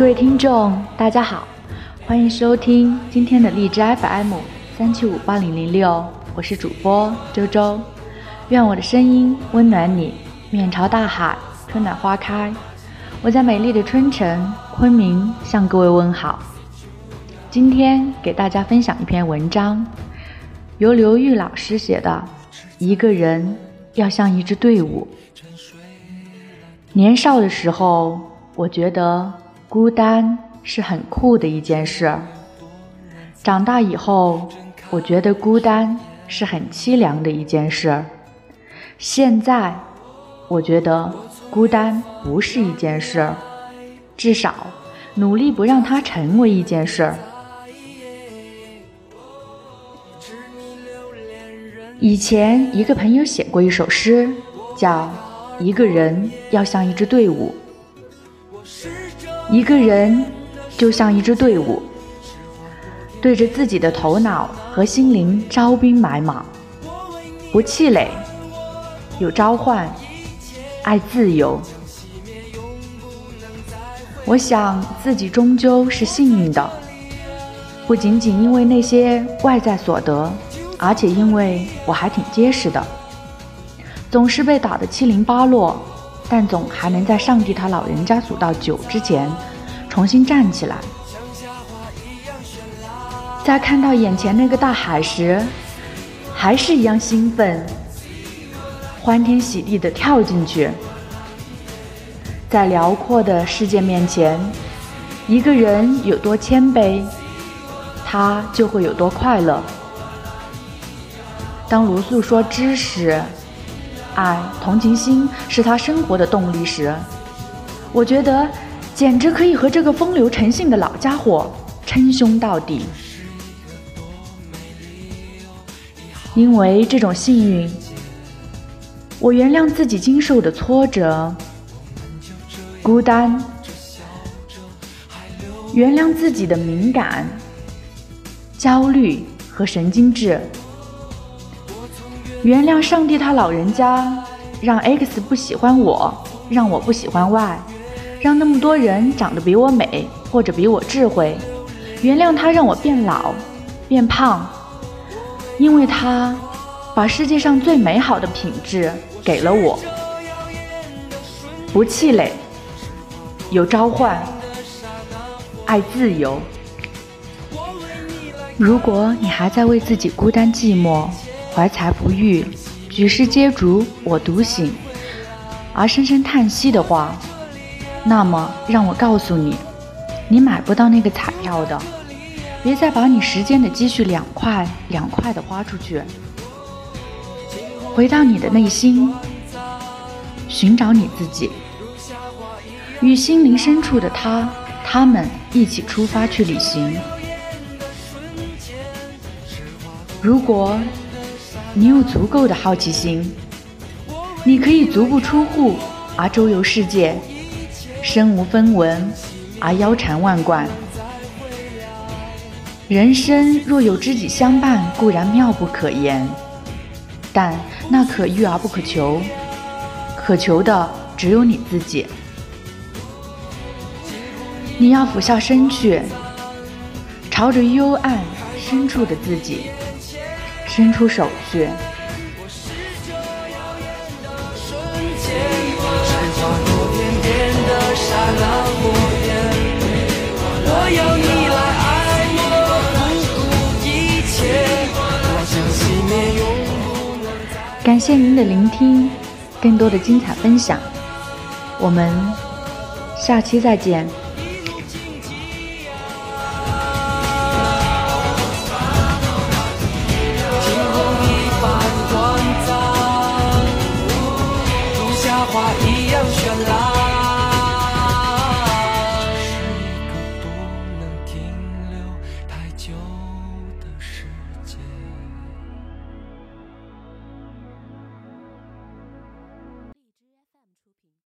各位听众，大家好，欢迎收听今天的荔枝 FM 三七五八零零六，我是主播周周，愿我的声音温暖你，面朝大海，春暖花开。我在美丽的春城昆明向各位问好。今天给大家分享一篇文章，由刘玉老师写的。一个人要像一支队伍。年少的时候，我觉得孤单是很酷的一件事；长大以后，我觉得孤单是很凄凉的一件事；现在，我觉得孤单不是一件事，至少努力不让它成为一件事。以前一个朋友写过一首诗，叫《一个人要像一支队伍》。我是一个人就像一支队伍，对着自己的头脑和心灵招兵买马，不气馁，有召唤，爱自由。我想自己终究是幸运的，不仅仅因为那些外在所得。而且因为我还挺结实的，总是被打得七零八落，但总还能在上帝他老人家数到九之前重新站起来。在看到眼前那个大海时，还是一样兴奋，欢天喜地地跳进去。在辽阔的世界面前，一个人有多谦卑，他就会有多快乐。当卢素说知识、爱、同情心是他生活的动力时，我觉得简直可以和这个风流成性的老家伙称兄道弟。因为这种幸运，我原谅自己经受的挫折、孤单，原谅自己的敏感、焦虑和神经质。原谅上帝，他老人家让 X 不喜欢我，让我不喜欢 Y，让那么多人长得比我美或者比我智慧。原谅他让我变老、变胖，因为他把世界上最美好的品质给了我。不气馁，有召唤，爱自由。如果你还在为自己孤单寂寞，怀才不遇，举世皆浊我独醒，而深深叹息的话，那么让我告诉你，你买不到那个彩票的。别再把你时间的积蓄两块两块的花出去，回到你的内心，寻找你自己，与心灵深处的他他们一起出发去旅行。如果。你有足够的好奇心，你可以足不出户而周游世界，身无分文而腰缠万贯。人生若有知己相伴，固然妙不可言，但那可遇而不可求，可求的只有你自己。你要俯下身去，朝着幽暗深处的自己。伸出手去。感谢您的聆听，更多的精彩分享，我们下期再见。your life.